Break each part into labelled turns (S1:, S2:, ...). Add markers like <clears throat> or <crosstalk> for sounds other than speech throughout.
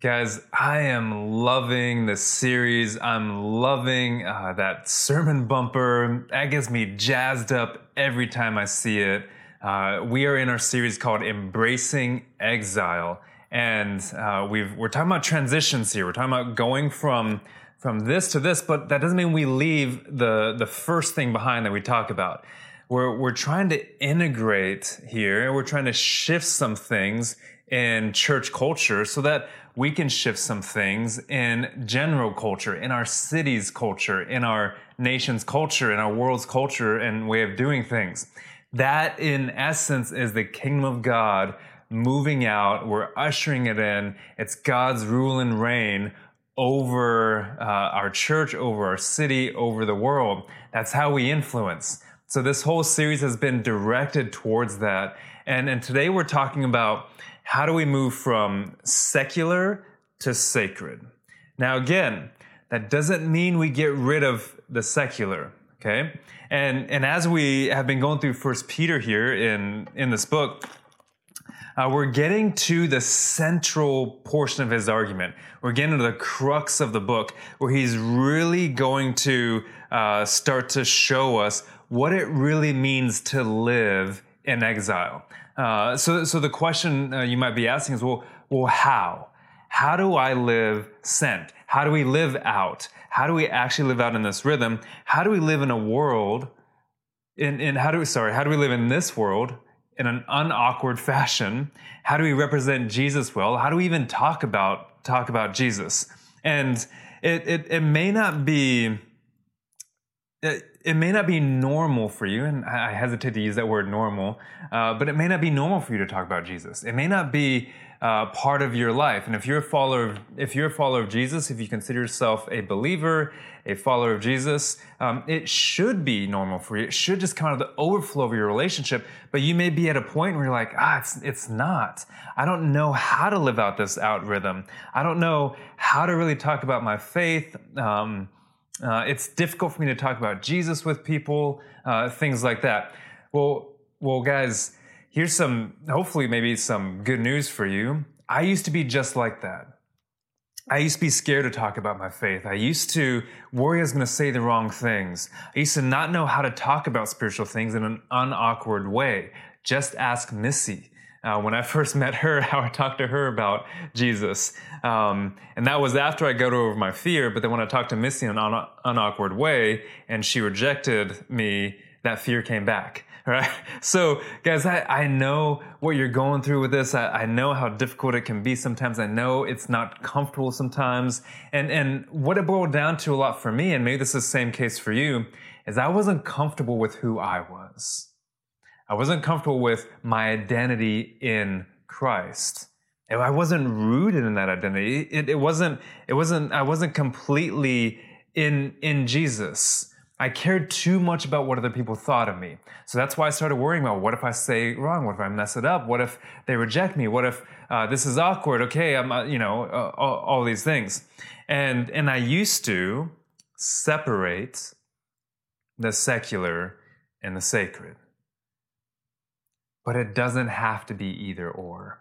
S1: Guys, I am loving the series. I'm loving uh, that sermon bumper. That gets me jazzed up every time I see it. Uh, we are in our series called Embracing Exile. And uh, we are talking about transitions here. We're talking about going from, from this to this, but that doesn't mean we leave the, the first thing behind that we talk about. We're, we're trying to integrate here, and we're trying to shift some things in church culture so that we can shift some things in general culture, in our city's culture, in our nation's culture, in our world's culture and way of doing things. That, in essence, is the kingdom of God moving out. We're ushering it in. It's God's rule and reign over uh, our church, over our city, over the world. That's how we influence. So this whole series has been directed towards that. And, and today we're talking about how do we move from secular to sacred? Now, again, that doesn't mean we get rid of the secular, okay? And, and as we have been going through First Peter here in, in this book, uh, we're getting to the central portion of his argument. We're getting to the crux of the book where he's really going to uh, start to show us what it really means to live in exile. Uh, so, so the question uh, you might be asking is, well, well, how? How do I live sent? How do we live out? How do we actually live out in this rhythm? How do we live in a world? In, in how do we sorry? How do we live in this world in an unawkward <laughs> fashion? How do we represent Jesus well? How do we even talk about talk about Jesus? And it it, it may not be. It, it may not be normal for you, and I hesitate to use that word normal, uh, but it may not be normal for you to talk about Jesus. It may not be uh, part of your life. And if you're a follower, of, if you're a follower of Jesus, if you consider yourself a believer, a follower of Jesus, um, it should be normal for you. It should just come out of the overflow of your relationship. But you may be at a point where you're like, ah, it's it's not. I don't know how to live out this out rhythm. I don't know how to really talk about my faith. Um, uh, it's difficult for me to talk about Jesus with people, uh, things like that. Well, well, guys, here's some, hopefully, maybe some good news for you. I used to be just like that. I used to be scared to talk about my faith. I used to worry I was going to say the wrong things. I used to not know how to talk about spiritual things in an unawkward way. Just ask Missy uh, when I <laughs> first met her, how I talked to her about Jesus. Um, and that was after I got over my fear. But then when I talked to Missy in an un- unawkward way and she rejected me, that fear came back. <laughs> Right? So, guys, I, I know what you're going through with this. I, I know how difficult it can be sometimes. I know it's not comfortable sometimes. And, and what it boiled down to a lot for me, and maybe this is the same case for you, is I wasn't comfortable with who I was. I wasn't comfortable with my identity in Christ. I wasn't rooted in that identity. It, it, wasn't, it wasn't, I wasn't completely in, in Jesus. I cared too much about what other people thought of me. So that's why I started worrying about what if I say wrong? What if I mess it up? What if they reject me? What if uh, this is awkward? Okay, I'm, uh, you know, uh, all, all these things. And, and I used to separate the secular and the sacred. But it doesn't have to be either or.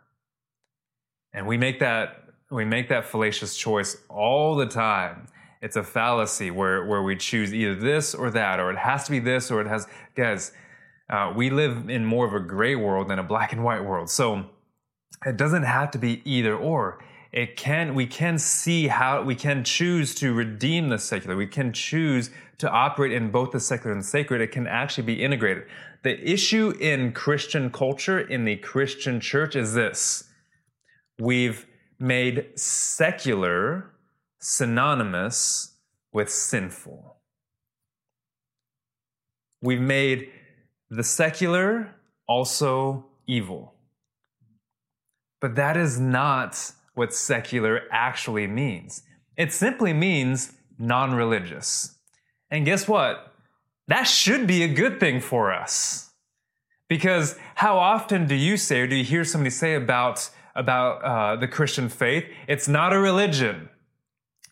S1: And we make that we make that fallacious choice all the time. It's a fallacy where, where we choose either this or that, or it has to be this, or it has. Guys, uh, we live in more of a gray world than a black and white world. So it doesn't have to be either or. It can we can see how we can choose to redeem the secular. We can choose to operate in both the secular and the sacred. It can actually be integrated. The issue in Christian culture, in the Christian church, is this we've made secular synonymous with sinful. We've made the secular also evil. But that is not what secular actually means. It simply means non religious. And guess what? That should be a good thing for us. Because how often do you say, or do you hear somebody say about, about uh, the Christian faith, it's not a religion,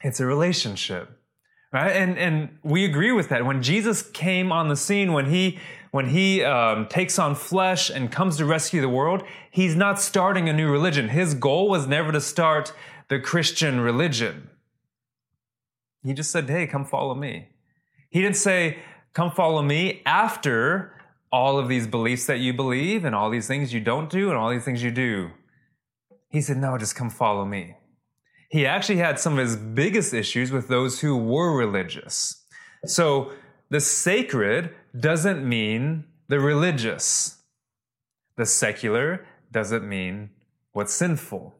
S1: it's a relationship, right? And and we agree with that. When Jesus came on the scene, when he when he um, takes on flesh and comes to rescue the world, he's not starting a new religion. His goal was never to start the Christian religion. He just said, "Hey, come follow me." He didn't say, "Come follow me," after all of these beliefs that you believe and all these things you don't do and all these things you do. He said, No, just come follow me. He actually had some of his biggest issues with those who were religious. So the sacred doesn't mean the religious, the secular doesn't mean what's sinful.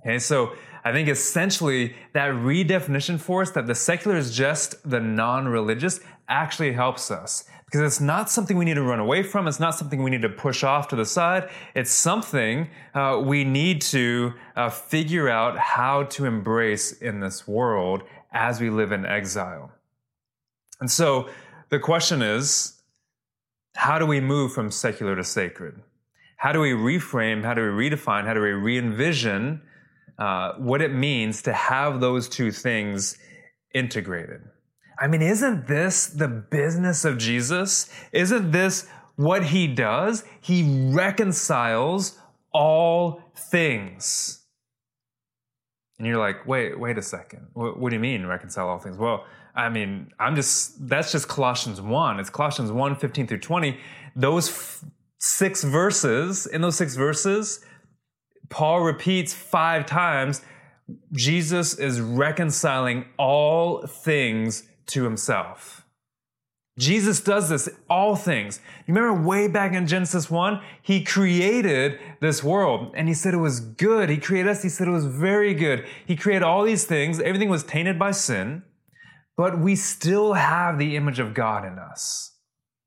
S1: Okay, so I think essentially that redefinition for us that the secular is just the non religious actually helps us because it's not something we need to run away from. It's not something we need to push off to the side. It's something uh, we need to uh, figure out how to embrace in this world as we live in exile. And so the question is how do we move from secular to sacred? How do we reframe? How do we redefine? How do we re envision uh, what it means to have those two things integrated? I mean, isn't this the business of Jesus? Isn't this what he does? He reconciles all things. And you're like, wait, wait a second. What, what, do you mean reconcile all things? Well, I mean, I'm just, that's just Colossians 1. It's Colossians 1, 15 through 20. Those f- six verses, in those six verses, Paul repeats five times Jesus is reconciling all things to himself. Jesus does this, all things. You remember way back in Genesis 1? He created this world and he said it was good. He created us, he said it was very good. He created all these things. Everything was tainted by sin, but we still have the image of God in us.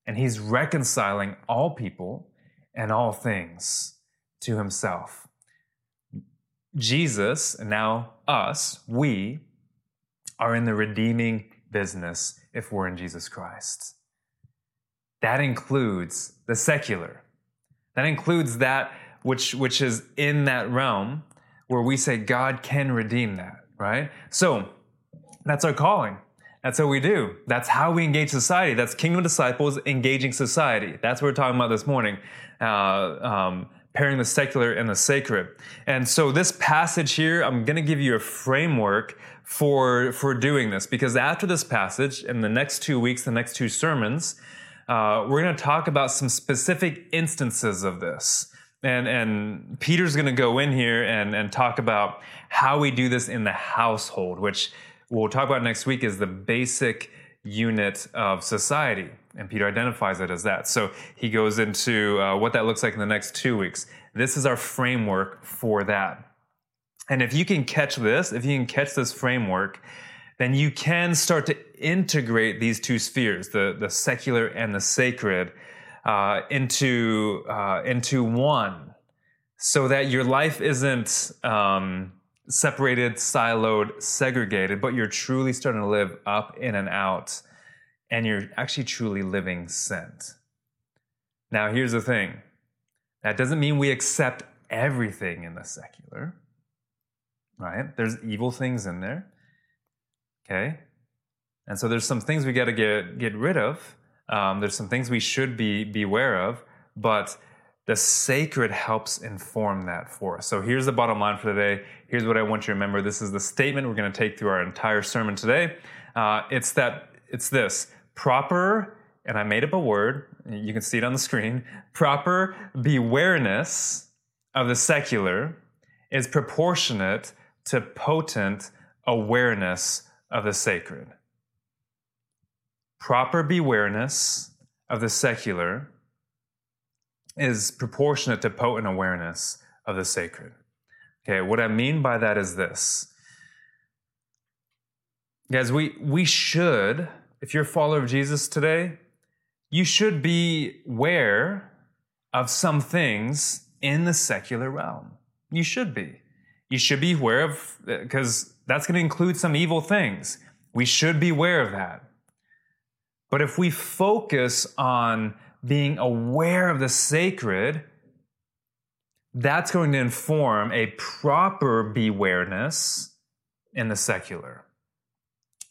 S1: And he's reconciling all people and all things to himself. Jesus, now us, we, are in the redeeming business if we're in Jesus Christ. That includes the secular. That includes that which, which is in that realm where we say God can redeem that, right? So that's our calling. That's what we do. That's how we engage society. That's kingdom disciples engaging society. That's what we're talking about this morning. Uh, um, pairing the secular and the sacred. And so this passage here, I'm going to give you a framework for, for doing this because after this passage, in the next two weeks, the next two sermons, uh, we're going to talk about some specific instances of this. And, and Peter's going to go in here and, and talk about how we do this in the household, which we'll talk about next week is the basic unit of society. And Peter identifies it as that. So he goes into uh, what that looks like in the next two weeks. This is our framework for that. And if you can catch this, if you can catch this framework, then you can start to integrate these two spheres, the, the secular and the sacred, uh, into, uh, into one so that your life isn't um, separated, siloed, segregated, but you're truly starting to live up, in, and out, and you're actually truly living sent. Now, here's the thing that doesn't mean we accept everything in the secular right? There's evil things in there. Okay? And so there's some things we got to get get rid of. Um, there's some things we should be beware of, but the sacred helps inform that for us. So here's the bottom line for today. Here's what I want you to remember. This is the statement we're going to take through our entire sermon today. Uh, it's that it's this proper, and I made up a word. You can see it on the screen. Proper bewareness of the secular is proportionate to potent awareness of the sacred. Proper bewareness of the secular is proportionate to potent awareness of the sacred. Okay, what I mean by that is this. Guys, we, we should, if you're a follower of Jesus today, you should be aware of some things in the secular realm. You should be you should be aware of, because that's going to include some evil things. We should be aware of that. But if we focus on being aware of the sacred, that's going to inform a proper bewareness in the secular.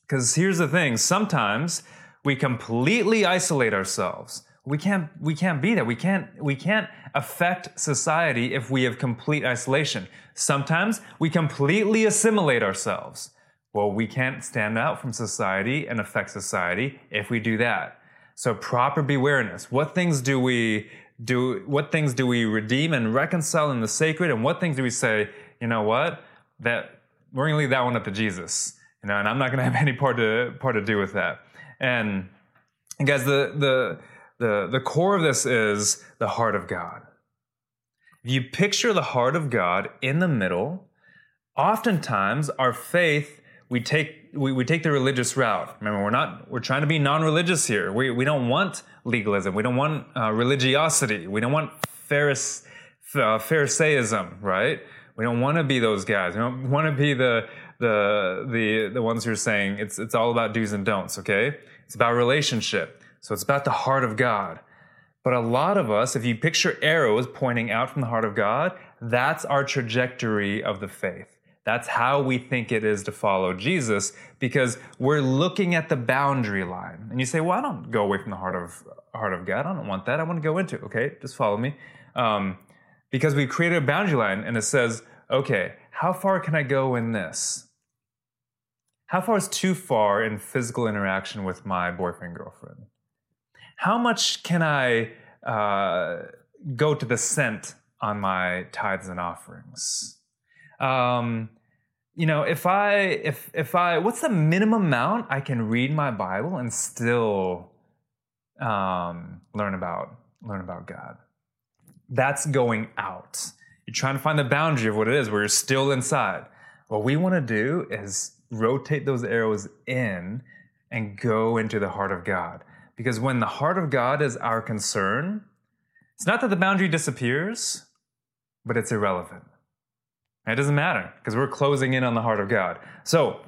S1: Because here's the thing sometimes we completely isolate ourselves. We can't, we can't be that. We can't, we can't affect society if we have complete isolation. Sometimes we completely assimilate ourselves. Well, we can't stand out from society and affect society if we do that. So proper bewareness. What things do we do? What things do we redeem and reconcile in the sacred? And what things do we say, you know what? That we're gonna leave that one up to Jesus. You know, and I'm not gonna <laughs> have any part to part to do with that. And, and guys, the the the the core of this is the heart of God. If you picture the heart of God in the middle, oftentimes our faith we take we, we take the religious route. Remember, we're not we're trying to be non-religious here. We we don't want legalism. We don't want uh, religiosity. We don't want Pharise, uh, Pharisaism, right? We don't want to be those guys. We don't want to be the the the the ones who are saying it's it's all about do's and don'ts. Okay, it's about relationship. So it's about the heart of God. But a lot of us, if you picture arrows pointing out from the heart of God, that's our trajectory of the faith. That's how we think it is to follow Jesus because we're looking at the boundary line. And you say, well, I don't go away from the heart of, heart of God. I don't want that. I want to go into it. Okay, just follow me. Um, because we created a boundary line and it says, okay, how far can I go in this? How far is too far in physical interaction with my boyfriend, girlfriend? How much can I uh, go to the cent on my tithes and offerings? Um, you know, if I if if I what's the minimum amount I can read my Bible and still um, learn about learn about God? That's going out. You're trying to find the boundary of what it is where you're still inside. What we want to do is rotate those arrows in and go into the heart of God. Because when the heart of God is our concern, it's not that the boundary disappears, but it's irrelevant. It doesn't matter because we're closing in on the heart of God. So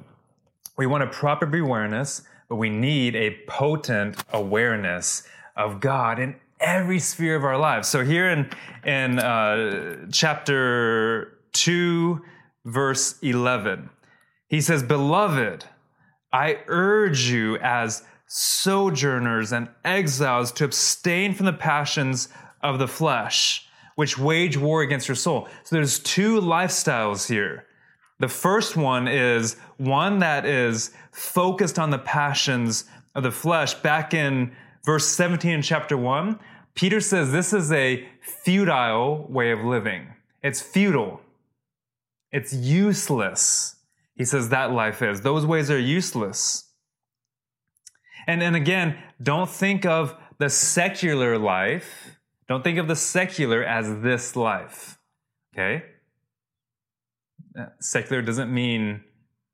S1: we want a proper awareness, but we need a potent awareness of God in every sphere of our lives. So here in in uh, chapter two, verse eleven, he says, "Beloved, I urge you as." Sojourners and exiles to abstain from the passions of the flesh which wage war against your soul. So there's two lifestyles here. The first one is one that is focused on the passions of the flesh. Back in verse 17 in chapter 1, Peter says this is a futile way of living. It's futile. It's useless. He says that life is. Those ways are useless. And, and again, don't think of the secular life don't think of the secular as this life. Okay? Uh, secular doesn't mean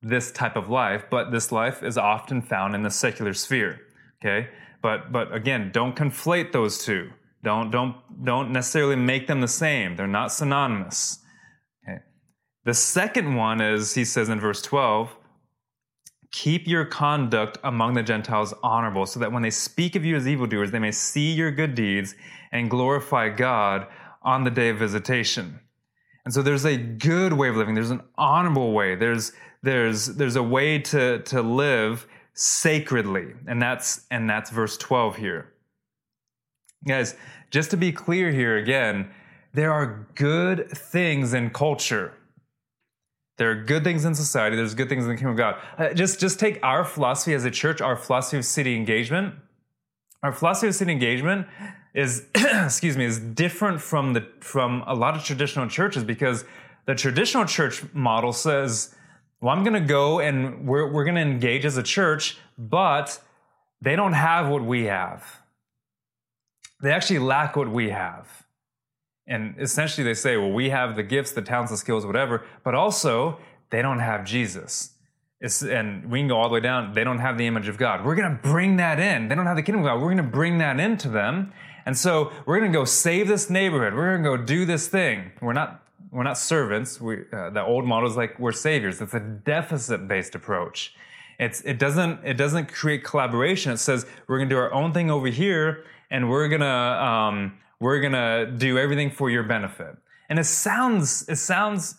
S1: this type of life, but this life is often found in the secular sphere. Okay? But but again, don't conflate those two. Don't don't don't necessarily make them the same. They're not synonymous. Okay? The second one is he says in verse 12, keep your conduct among the Gentiles honorable, so that when they speak of you as evildoers, they may see your good deeds and glorify God on the day of visitation. And so there's a good way of living. There's an honorable way. There's there's there's a way to to live sacredly, and that's and that's verse 12 here. Guys, just to be clear here again, there are good things in culture. There are good things in society. There's good things in the kingdom of God. Uh, just just take our philosophy as a church, our philosophy of city engagement. Our philosophy of city engagement is <clears throat> excuse me is different from the from a lot of traditional churches because the traditional church model says well i'm going to go and we're, we're going to engage as a church but they don't have what we have they actually lack what we have and essentially they say well we have the gifts the talents the skills whatever but also they don't have jesus it's, and we can go all the way down they don't have the image of god we're going to bring that in they don't have the kingdom of god we're going to bring that into them and so we're going to go save this neighborhood. We're going to go do this thing. We're not we're not servants. We, uh, the old model is like we're saviors. It's a deficit-based approach. It's, it doesn't it doesn't create collaboration. It says we're going to do our own thing over here, and we're gonna um, we're gonna do everything for your benefit. And it sounds it sounds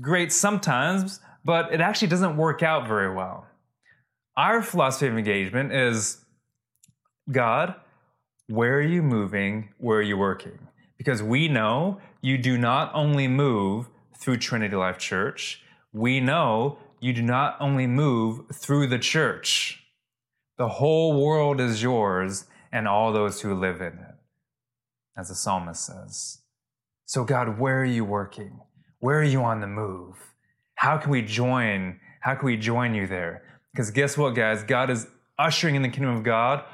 S1: great sometimes, but it actually doesn't work out very well. Our philosophy of engagement is God, where are you moving? Where are you working? Because we know you do not only move through Trinity Life Church, we know you do not only move through the church. The whole world is yours and all those who live in it, as the psalmist says. So, God, where are you working? Where are you on the move? How can we join? How can we join you there? Because guess what, guys? God is ushering in the kingdom of God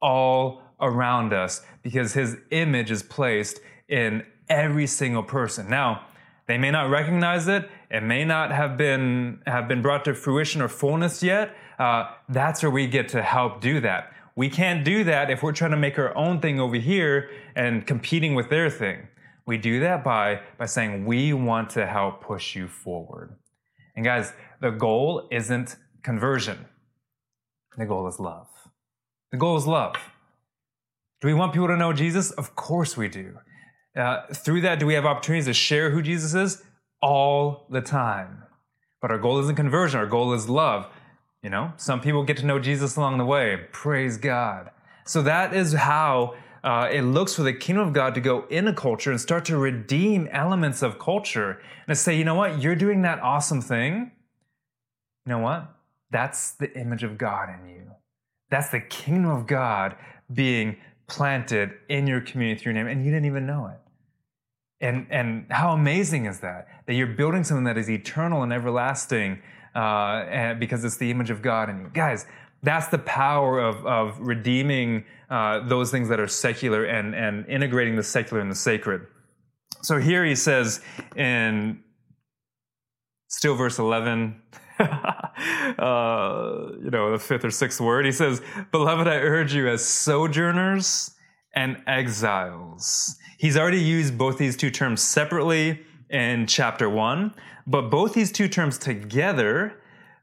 S1: all around us because his image is placed in every single person. Now, they may not recognize it. It may not have been have been brought to fruition or fullness yet. Uh, that's where we get to help do that. We can't do that if we're trying to make our own thing over here and competing with their thing. We do that by, by saying, we want to help push you forward. And guys, the goal isn't conversion. The goal is love. The goal is love. Do we want people to know Jesus? Of course we do. Uh, through that, do we have opportunities to share who Jesus is? All the time. But our goal isn't conversion, our goal is love. You know, some people get to know Jesus along the way. Praise God. So that is how uh, it looks for the kingdom of God to go in a culture and start to redeem elements of culture and to say, you know what, you're doing that awesome thing. You know what? That's the image of God in you. That's the kingdom of God being planted in your community through your name, and you didn't even know it. And, and how amazing is that? That you're building something that is eternal and everlasting uh, and because it's the image of God in you. Guys, that's the power of, of redeeming uh, those things that are secular and, and integrating the secular and the sacred. So here he says in still verse 11, <laughs> uh, you know, the fifth or sixth word, he says, Beloved, I urge you as sojourners and exiles. He's already used both these two terms separately in chapter one, but both these two terms together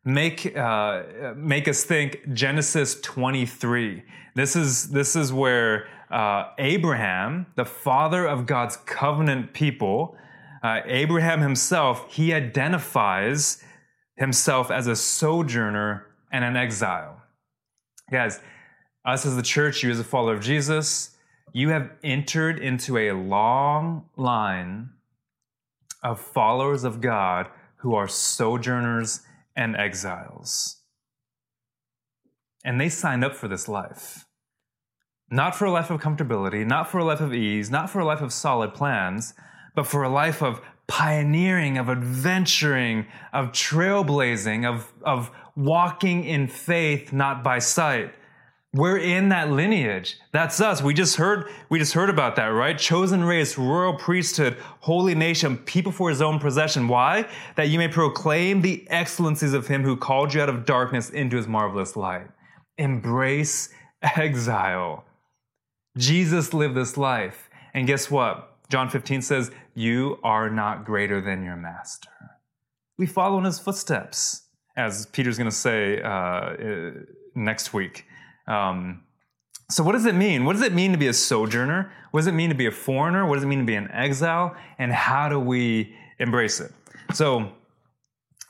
S1: make uh, make us think Genesis 23. This is this is where uh, Abraham, the father of God's covenant people, uh, Abraham himself, he identifies himself as a sojourner and an exile. Guys, us as the church, you as a follower of Jesus, you have entered into a long line of followers of God who are sojourners and exiles. And they signed up for this life. Not for a life of comfortability, not for a life of ease, not for a life of solid plans, but for a life of pioneering, of adventuring, of trailblazing, of, of walking in faith, not by sight. We're in that lineage. That's us. We just heard, we just heard about that, right? Chosen race, royal priesthood, holy nation, people for his own possession. Why? That you may proclaim the excellencies of him who called you out of darkness into his marvelous light. Embrace exile. Jesus lived this life. And guess what? John 15 says, You are not greater than your master. We follow in his footsteps, as Peter's going to say uh, next week. Um, so, what does it mean? What does it mean to be a sojourner? What does it mean to be a foreigner? What does it mean to be an exile? And how do we embrace it? So,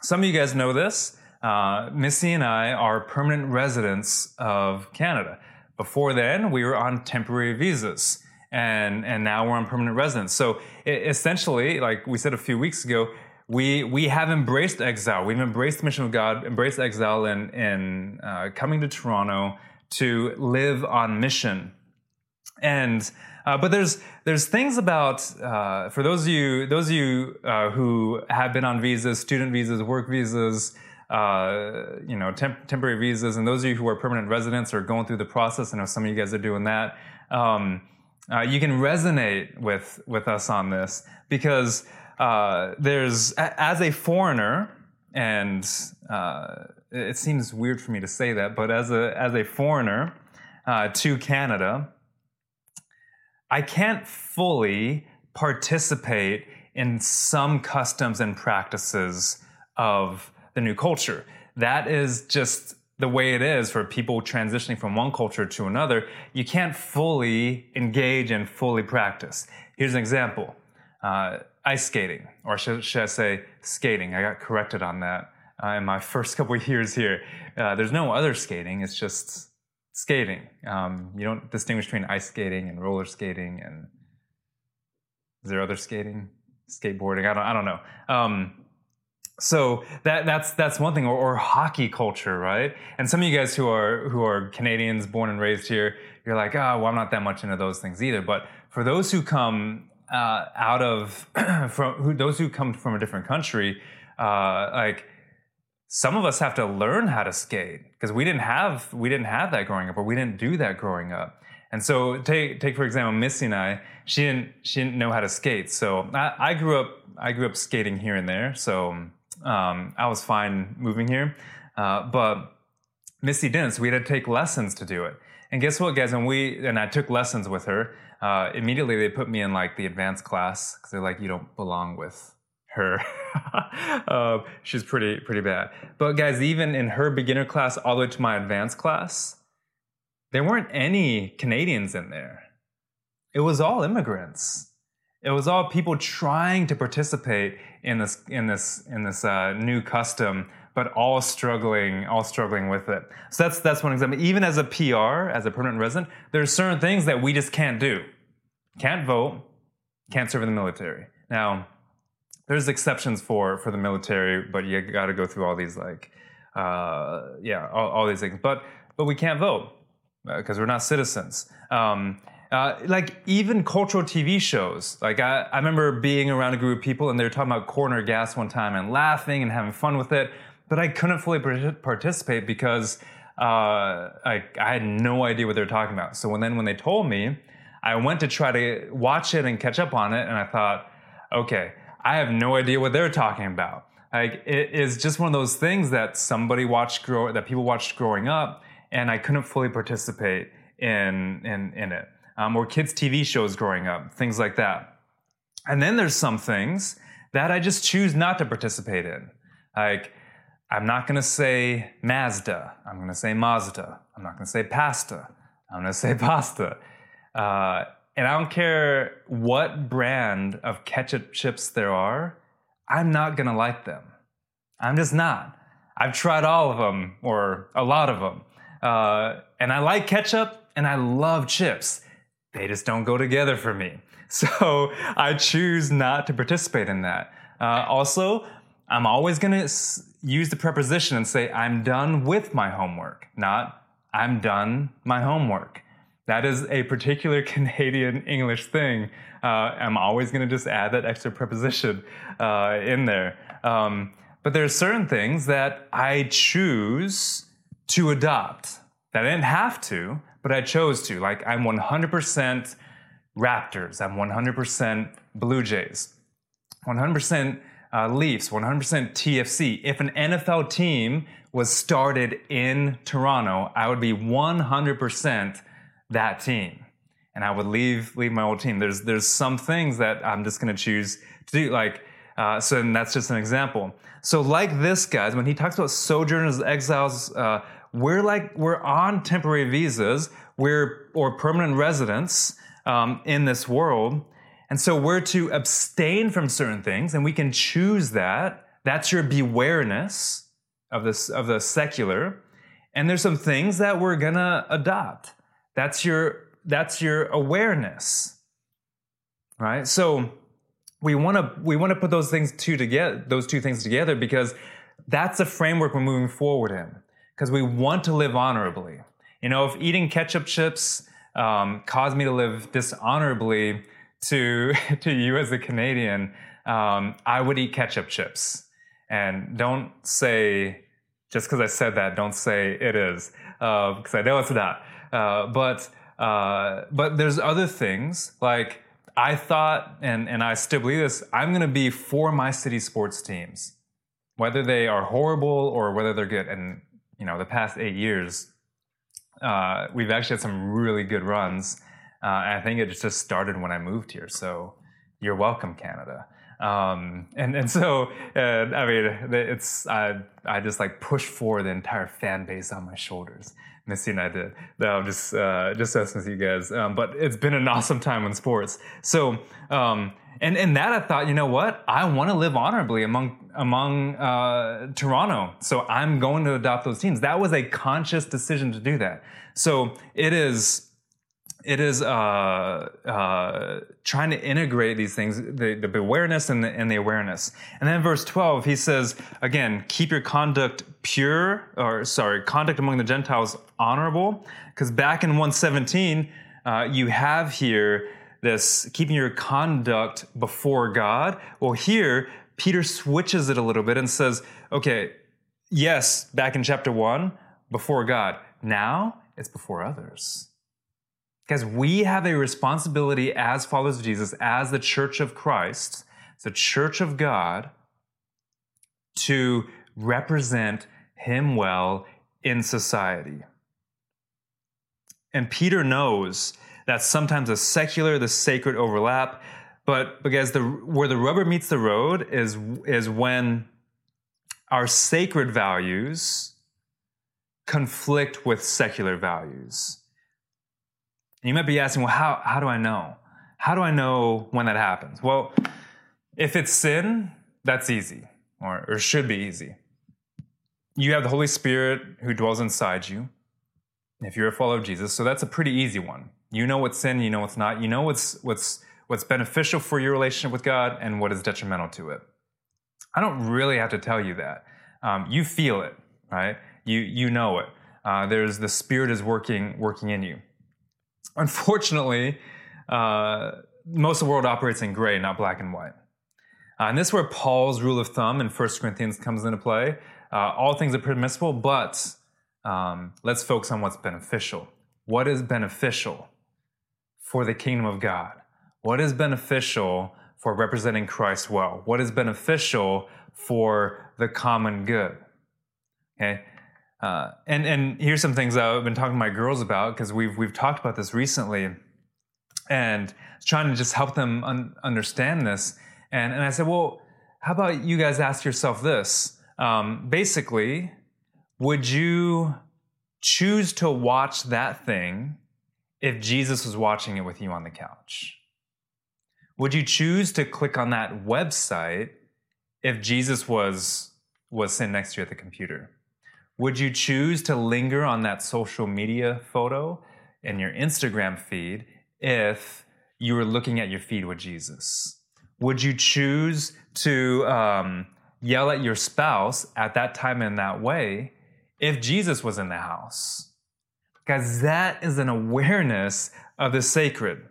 S1: some of you guys know this. Uh, Missy and I are permanent residents of Canada. Before then, we were on temporary visas, and and now we're on permanent residence. So, it, essentially, like we said a few weeks ago, we we have embraced exile. We've embraced the mission of God, embraced exile, in in uh, coming to Toronto to live on mission. And uh, but there's there's things about uh, for those of you those of you uh, who have been on visas, student visas, work visas, uh, you know, temp- temporary visas, and those of you who are permanent residents or going through the process. I know some of you guys are doing that. Um, uh, you can resonate with with us on this because uh, there's as a foreigner and it seems weird for me to say that, but as a as a foreigner uh, to Canada, I can't fully participate in some customs and practices of the new culture. That is just the way it is for people transitioning from one culture to another. You can't fully engage and fully practice. Here's an example uh, ice skating, or should, should I say skating? I got corrected on that uh, in my <laughs> first couple of years here. Uh, there's no other skating. It's just skating. Um, you don't distinguish between ice skating and roller skating. And is there other skating? Skateboarding? I don't. I don't know. Um, so that that's that's one thing, or, or, hockey culture, right? And some of you guys who are who are Canadians, born and raised here, you're like, oh, well, I'm not that much into those things either. But for those who come uh, out of <clears throat> from who, those who come from a different country, uh, like some of us have to learn how to skate because we didn't have we didn't have that growing up, or we didn't do that growing up. And so take take for example, Missy and I, she didn't she didn't know how to skate. So I, I grew up I grew up skating here and there. So um, I was fine moving here, uh, but Missy didn't. So we had to take lessons to do it. And guess what, guys? When we and I took lessons with her, uh, immediately they put me in like the advanced class because they're like, you don't belong with her. uh, <laughs> she's pretty pretty bad. But guys, even in her beginner class, all the way to my advanced class, there weren't any Canadians in there. It was all immigrants. It was all people trying to participate in this in this in this uh, new custom, but all struggling, all struggling with it. So that's that's one example. Even as a PR, as a permanent resident, there's certain things that we just can't do. Can't vote, can't serve in the military. Now, there's exceptions for for the military, but you got to go through all these like, uh, yeah, all, all, these things. But but we can't vote because uh, we're not citizens. Um, uh, like even cultural TV shows. Like I, I remember being around a group of people and they were talking about corner gas one time and laughing and having fun with it, but I couldn't fully participate because uh, I, I had no idea what they were talking about. So when then when they told me, I went to try to watch it and catch up on it, and I thought, okay, I have no idea what they're talking about. Like it is just one of those things that somebody watched grow that people watched growing up, and I couldn't fully participate in in in it um, or kids' TV shows growing up, things like that. And then there's some things that I just choose not to participate in. Like, I'm not going to say Mazda. I'm going to say Mazda. I'm not going to say pasta. I'm going to say <laughs> pasta. Uh, and I don't care what brand of ketchup chips there are, I'm not going to like them. I'm just not. I've tried all of them, or a lot of them. Uh, and I like ketchup and I love chips they just don't go together for me. <laughs> So I choose not to participate in that. Uh, also, I'm always going to use the preposition and say, I'm done with my homework, not I'm done my homework. That is a particular <laughs> Canadian English thing. Uh, I'm always going to just add that extra preposition uh, in there. Um, but there are certain things that I choose to adopt that I didn't have to, but I chose to. Like, I'm 100% Raptors, I'm 100% Blue Jays, 100% uh, Leafs, 100% TFC. If an NFL team was started in Toronto, I would be 100% that team. And I would leave leave my old team. There's there's some things that I'm just going to choose to do. Like uh, so, and that's just an example. So, like this, guys, when he talks about sojourners, exiles, uh, we're like we're on temporary visas we're or permanent residents um, in this world and so we're to abstain from certain things and we can choose that. That's your bewareness of this of the secular. And there's some things that we're gonna adopt. That's your that's your awareness right? So we want to we want to put those things two together those two things together because that's the framework we're moving forward in because we want to live honorably. You know, if eating ketchup chips um, caused me to live dishonorably to, <laughs> to you as a Canadian, um, I would eat ketchup chips. And don't say, just because I said that, don't say it is, because uh, I know it's not. Uh, but, uh, but there's other things like I thought, and, and I still believe this, I'm going to be for my city sports teams, whether they are horrible or whether they're good. And you know the past eight years, uh, we've actually had some really good runs. Uh, I think it just started when I moved here. So you're welcome, Canada. Um, and and so uh, I mean, it's I I just like push for the entire fan base on my shoulders Missy and I did. No, I'm just uh, just messing with you guys. Um, but it's been an awesome time in sports. So, um, and and that I thought, you know what? I want to live honorably among among uh, Toronto. So I'm going to adopt those teams. That was a conscious decision to do that. So it is it is uh, uh, trying to integrate these things, the, the awareness and the, and the awareness. And then verse 12, he says, again, keep your conduct pure, or sorry, conduct among the Gentiles honorable. Because back in 117, uh, you have here this keeping your conduct before God. Well, here, Peter switches it a little bit and says, okay, yes, back in chapter 1, before God. Now it's before others. Because we have a responsibility as followers of Jesus, as the church of Christ, the church of God, to represent Him well in society. And Peter knows that sometimes the secular, the sacred overlap, but because the where the rubber meets the road is is when our sacred values conflict with secular values. You might be asking, well, how, how do I know? How do I know when that happens? Well, if it's sin, that's easy, or, or should be easy. You have the Holy Spirit who dwells inside you, if you're a follower of Jesus, so that's a pretty easy one. You know what's sin, you know what's not, you know what's, what's, what's beneficial for your relationship with God and what is detrimental to it. I don't really have to tell you that. Um, you feel it, right? You, you know it. Uh, there's the Spirit is working, working in you. Unfortunately, uh, most of the world operates in gray, not black and white. Uh, and this is where Paul's rule of thumb in 1 Corinthians comes into play. Uh, all things are permissible, but um, let's focus on what's beneficial. What is beneficial for the kingdom of God? What is beneficial for representing Christ well? What is beneficial for the common good? Okay, uh, and and here's some things I've been talking to my girls about because we've we've talked about this recently, and trying to just help them un- understand this. And and I said, well, how about you guys ask yourself this? Um, basically, would you choose to watch that thing if Jesus was watching it with you on the couch? Would you choose to click on that website if Jesus was was sitting next to you at the computer? Would you choose to linger on that social media photo in your Instagram feed if you were looking at your feed with Jesus? Would you choose to um, yell at your spouse at that time in that way if Jesus was in the house? Because that is an awareness of the sacred.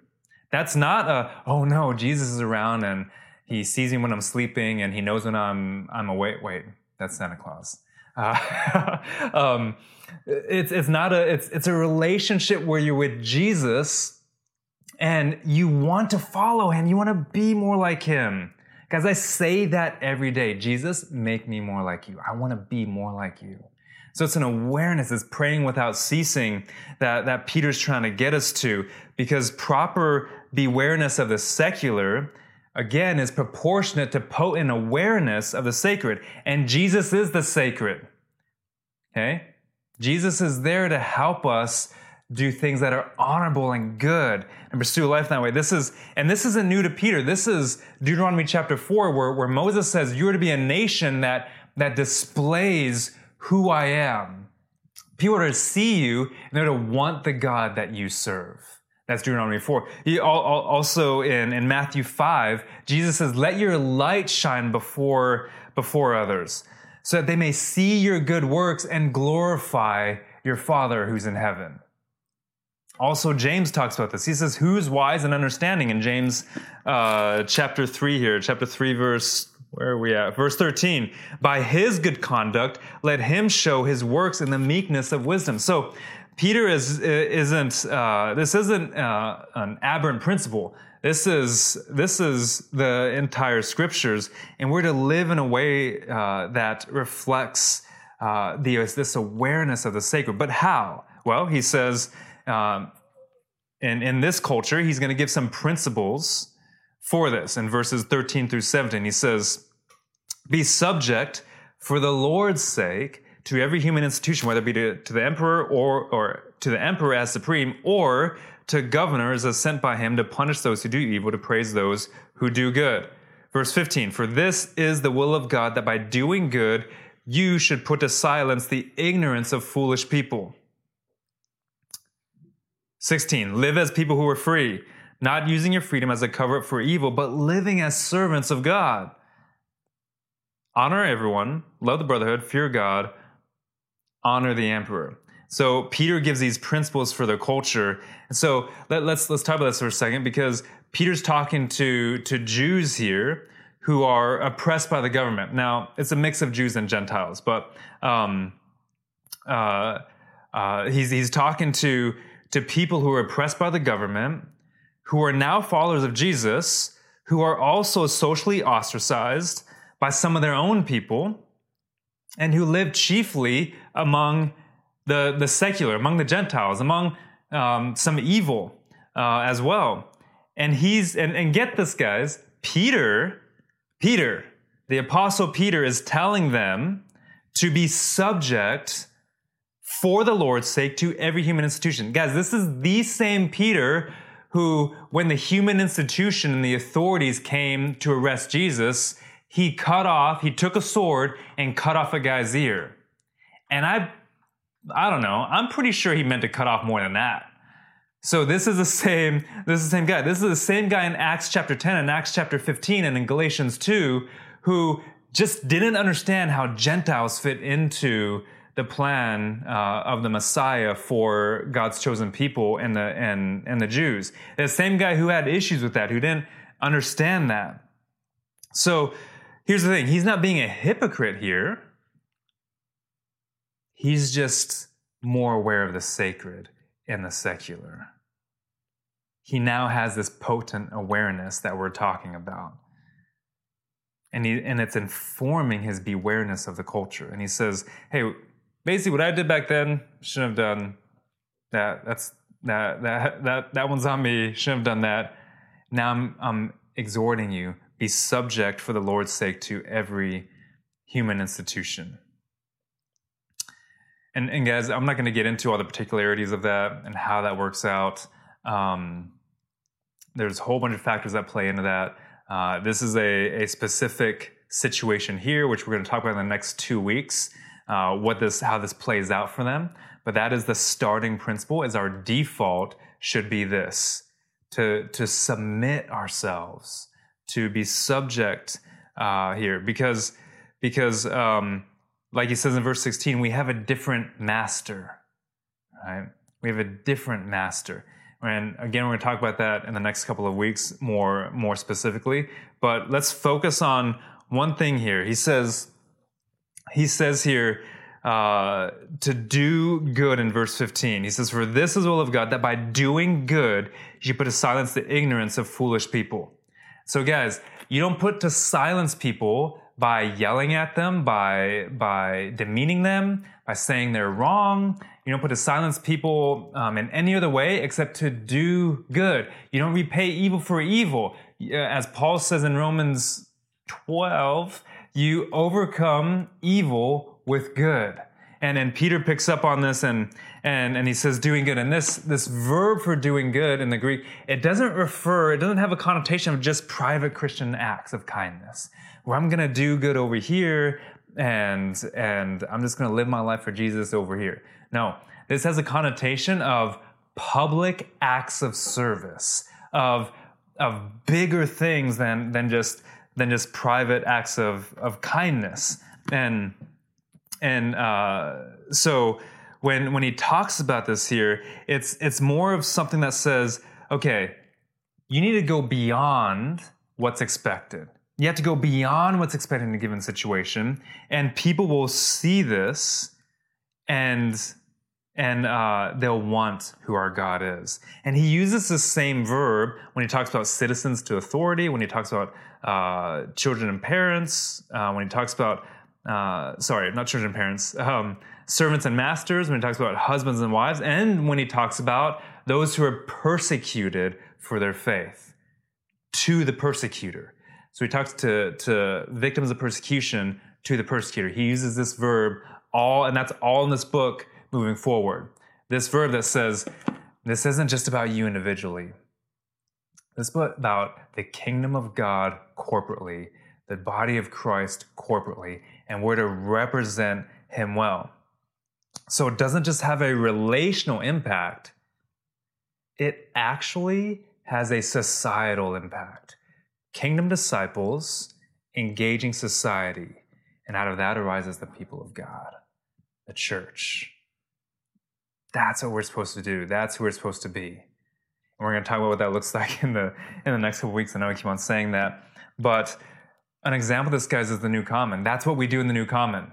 S1: That's not a, oh no, Jesus is around and he sees me when I'm sleeping and he knows when I'm, I'm awake. Wait, that's Santa Claus. Uh, <laughs> um, it's it's not a it's it's a relationship where you're with Jesus and you want to follow him. You want to be more like him. Guys, I say that every day. Jesus, make me more like you. I want to be more like you. So it's an awareness, it's praying without ceasing that, that Peter's trying to get us to because proper bewareness of the secular again, is proportionate to potent awareness of the sacred. And Jesus is the sacred. Okay? Jesus is there to help us do things that are honorable and good and pursue life that way. This is, and this isn't new to Peter. This is Deuteronomy chapter 4, where, where Moses says, You're to be a nation that, that displays who I am. People are to see you and they're to want the God that you serve. That's Deuteronomy 4. He, also in, in Matthew 5, Jesus says, Let your light shine before, before others, so that they may see your good works and glorify your Father who's in heaven. Also, James talks about this. He says, Who's wise and understanding in James uh, chapter 3 here, chapter 3, verse where are we at? Verse 13. By his good conduct, let him show his works in the meekness of wisdom. So Peter is isn't uh, this isn't uh, an aberrant principle. This is this is the entire scriptures, and we're to live in a way uh, that reflects uh, the this awareness of the sacred. But how? Well, he says, um, in in this culture, he's going to give some principles for this in verses thirteen through seventeen. He says, "Be subject for the Lord's sake." To every human institution, whether it be to, to the emperor or, or to the emperor as supreme, or to governors as sent by him to punish those who do evil, to praise those who do good. Verse 15 For this is the will of God, that by doing good you should put to silence the ignorance of foolish people. 16 Live as people who are free, not using your freedom as a cover up for evil, but living as servants of God. Honor everyone, love the brotherhood, fear God, honor the emperor. So Peter gives these principles for the culture. And so let, us let's, let's talk about this for a second because Peter's talking to to Jews here who are oppressed by the government. Now it's a mix of Jews and Gentiles, but um, uh, uh, he's he's talking to to people who are oppressed by the government, who are now followers of Jesus, who are also socially ostracized by some of their own people, and who live chiefly among the, the secular, among the Gentiles, among um, some evil uh, as well. And he's, and, and get this, guys, Peter, Peter, the apostle Peter is telling them to be subject for the Lord's sake to every human institution. Guys, this is the same Peter who, when the human institution and the authorities came to arrest Jesus, he cut off, he took a sword and cut off a guy's ear. And I I don't know. I'm pretty sure he meant to cut off more than that. So this is the same, this is the same guy. This is the same guy in Acts chapter 10 and Acts chapter 15 and in Galatians 2 who just didn't understand how Gentiles fit into the plan uh, of the Messiah for God's chosen people and the and and the Jews. The same guy who had issues with that, who didn't understand that. So here's the thing: he's not being a hypocrite here. He's just more aware of the sacred and the secular. He now has this potent awareness that we're talking about. And, he, and it's informing his bewareness of the culture. And he says, hey, basically what I did back then, shouldn't have done that. That's that that that that one's on me. Shouldn't have done that. Now I'm I'm exhorting you, be subject for the Lord's sake to every human institution and, and guys, I'm not going to get into all the particularities of that and how that works out. Um, there's a whole bunch of factors that play into that. Uh, this is a, a specific situation here, which we're going to talk about in the next two weeks. Uh, what this, how this plays out for them. But that is the starting principle. As our default should be this: to to submit ourselves, to be subject uh, here, because because um, like he says in verse 16, we have a different master, right? We have a different master. And again, we're going to talk about that in the next couple of weeks more, more specifically. But let's focus on one thing here. He says, he says here, uh, to do good in verse 15. He says, For this is the will of God, that by doing good, you put to silence the ignorance of foolish people. So, guys, you don't put to silence people by yelling at them, by by demeaning them, by saying they're wrong. You don't put to silence people um, in any other way except to do good. You don't repay evil for evil, as Paul says in Romans 12. You overcome evil with good. And then Peter picks up on this and and and he says doing good. And this this verb for doing good in the Greek, it doesn't refer, it doesn't have a connotation of just private Christian acts of kindness where I'm gonna do good over here and and I'm just gonna live my life for Jesus over here. No, this has a connotation of public acts of service, of of bigger things than than just than just private acts of of kindness. And and uh, so when when he talks about this here, it's it's more of something that says, okay, you need to go beyond what's expected. You have to go beyond what's expected in a given situation, and people will see this, and and uh, they'll want who our God is. And he uses the same verb when he talks about citizens to authority, when he talks about uh, children and parents, uh, when he talks about uh, sorry, not children and parents, um, servants and masters, when he talks about husbands and wives, and when he talks about those who are persecuted for their faith to the persecutor. So he talks to, to victims of persecution to the persecutor. He uses this verb all, and that's all in this book moving forward. This verb that says, this isn't just about you individually. This is about the kingdom of God corporately, the body of Christ corporately, and we're to represent him well. So it doesn't just have a relational impact, it actually has a societal impact. Kingdom disciples engaging society, and out of that arises the people of God, the church. That's what we're supposed to do. That's who we're supposed to be. And we're going to talk about what that looks <laughs> like in the in the next couple weeks. I know I keep on saying that, but an example of this, guys, is the New Common. That's what we do in the New Common,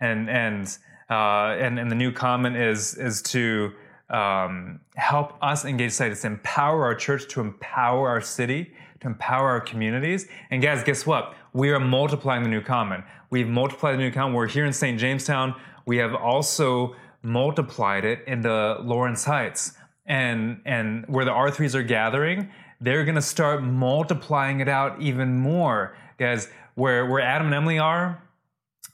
S1: and and uh, and and the New Common is is to um, help us engage society, empower our church, to empower our city, to empower our communities. And guys, guess what? We are multiplying the New Common. We've multiplied the New Common. We're here in St. Jamestown. We have also multiplied it in the Lawrence Heights. And, and where the R3s are gathering, they're going to start multiplying it out even more. Guys, where, where Adam and Emily are,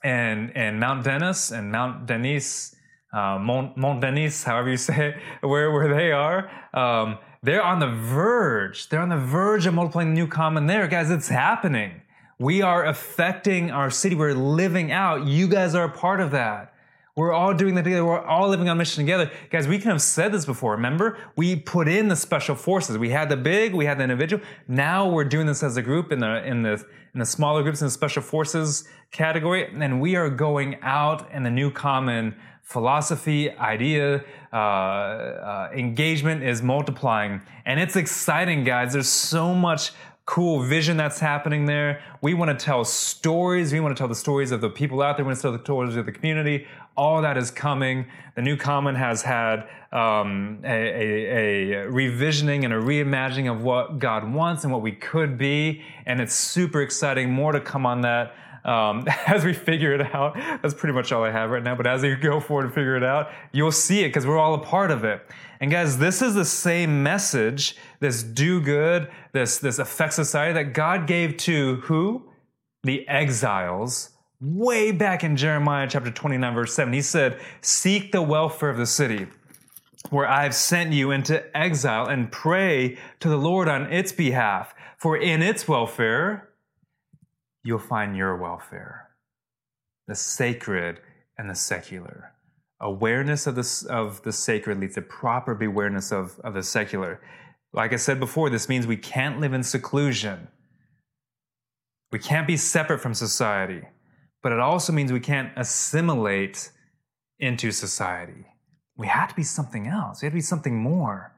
S1: and, and Mount Dennis and Mount Denise, uh, Mont, Mont Denis, however you say it, <laughs> where, where they are, um, they're on the verge. They're on the verge of multiplying the new common there. Guys, it's happening. We are affecting our city. We're living out. You guys are a part of that. We're all doing that together. We're all living on mission together. Guys, we can have said this before. Remember? We put in the special forces. We had the big, we had the individual. Now we're doing this as a group in the in the in the smaller groups in the special forces category. And we are going out in the new common philosophy, idea, uh, uh, engagement is multiplying. And it's exciting, guys. There's so much cool vision that's happening there. We want to tell stories. We want to tell the stories of the people out there. We want to tell the stories of the community. All that is coming. The New Common has had um, a, a, a, revisioning and a reimagining of what God wants and what we could be. And it's super exciting. More to come on that. Um, <laughs> as we figure it out, that's pretty much all I have right now. But as we go forward and figure it out, you'll see it because we're all a part of it. And guys, this is the same message, this do good, this, this affect society that God gave to who? The exiles way back in Jeremiah chapter 29, verse 7. He said, Seek the welfare of the city where I've sent you into exile and pray to the Lord on its behalf. For in its welfare, you'll find your welfare, the sacred and the secular. Awareness of the, of the sacred leads to proper awareness of, of the secular. Like I said before, this means we can't live in seclusion. We can't be separate from society, but it also means we can't assimilate into society. We have to be something else. We have to be something more.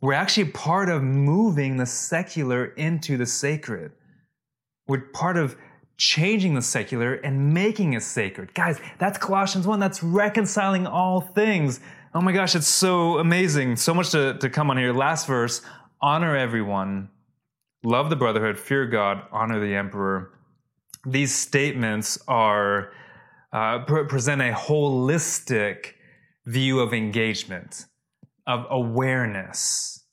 S1: We're actually part of moving the secular into the sacred. We're part of changing the secular and making it sacred. Guys, that's Colossians 1. That's reconciling all things. Oh my gosh, it's so amazing. So much to, to come on here. Last verse honor everyone, love the brotherhood, fear God, honor the emperor. These statements are uh, pre- present a holistic view of engagement, of awareness.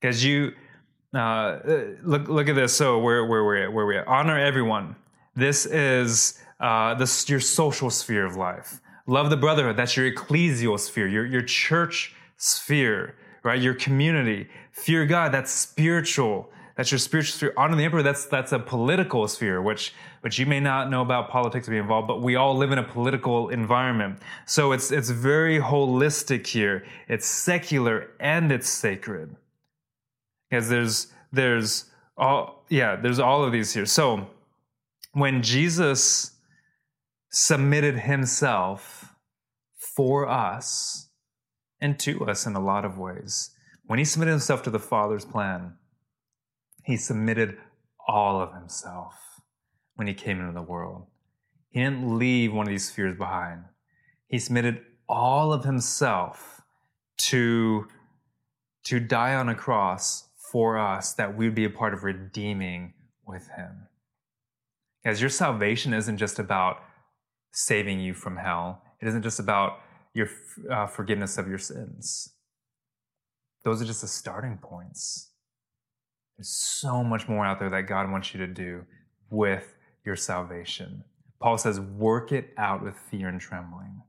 S1: Because you, uh, look, look at this. So where, where we're at, where we at. Honor everyone. This is uh, this your social sphere of life. Love the brotherhood. That's your ecclesial sphere, your, your church sphere, right? Your community. Fear God. That's spiritual. That's your spiritual sphere. Honor the emperor. That's that's a political sphere, which which you may not know about politics to be involved, but we all live in a political environment. So it's it's very holistic here. It's secular and it's sacred because there's there's all yeah there's all of these here. So when jesus submitted himself for us and to us in a lot of ways when he submitted himself to the father's plan he submitted all of himself when he came into the world. He didn't leave one of these spheres behind. He submitted all of himself to to die on a cross for us that we would be a part of redeeming with Him. As your salvation isn't just about saving you from hell, it isn't just about your uh, forgiveness of your sins. Those are just the starting points. There's so much more out there that God wants you to do with your salvation. Paul says, work it out with fear and trembling.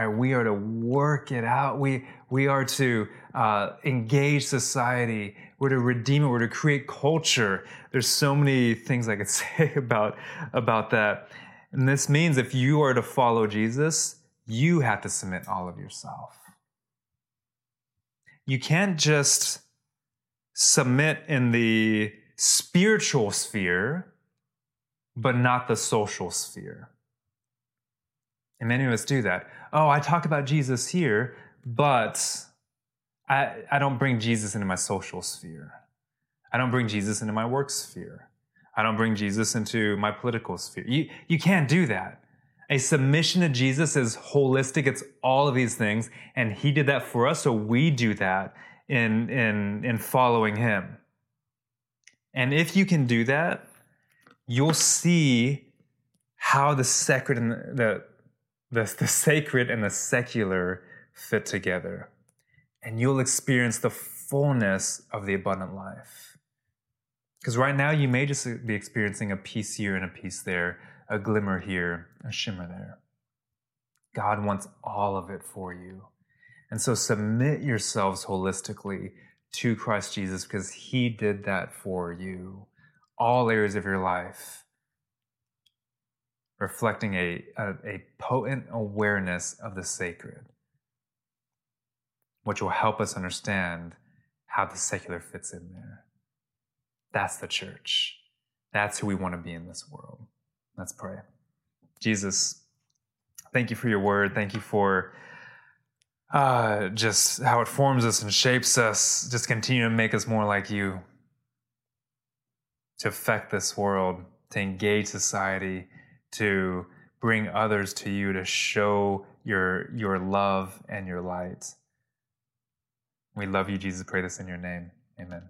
S1: Right, we are to work it out. We, we are to uh, engage society. We're to redeem it. We're to create culture. There's so many things I could <laughs> say about, about that. And this means if you are to follow Jesus, you have to submit all of yourself. You can't just submit in the spiritual sphere, but not the social sphere. And many of us do that. Oh, I talk about Jesus here, but I, I don't bring Jesus into my social sphere. I don't bring Jesus into my work sphere. I don't bring Jesus into my political sphere. You, you can't do that. A submission to Jesus is holistic. It's all of these things. And he did that for us. So we do that in, in, in following him. And if you can do that, you'll see how the sacred and the, the, the sacred and the secular fit together. And you'll experience the fullness of the abundant life. Because right now, you may just be experiencing a piece here and a piece there, a glimmer here, a shimmer there. God wants all of it for you. And so submit yourselves holistically to Christ Jesus because he did that for you. All areas of your life, reflecting a, a, a potent awareness of the sacred, which will help us understand how the secular fits in there. That's the church. That's who we want to be in this world. Let's pray. Jesus, thank you for your word. Thank you for uh, just how it forms us and shapes us. Just continue to make us more like you, to affect this world, to engage society, to bring others to you, to show your, your love and your light. We love you, Jesus. Pray this in your name. Amen.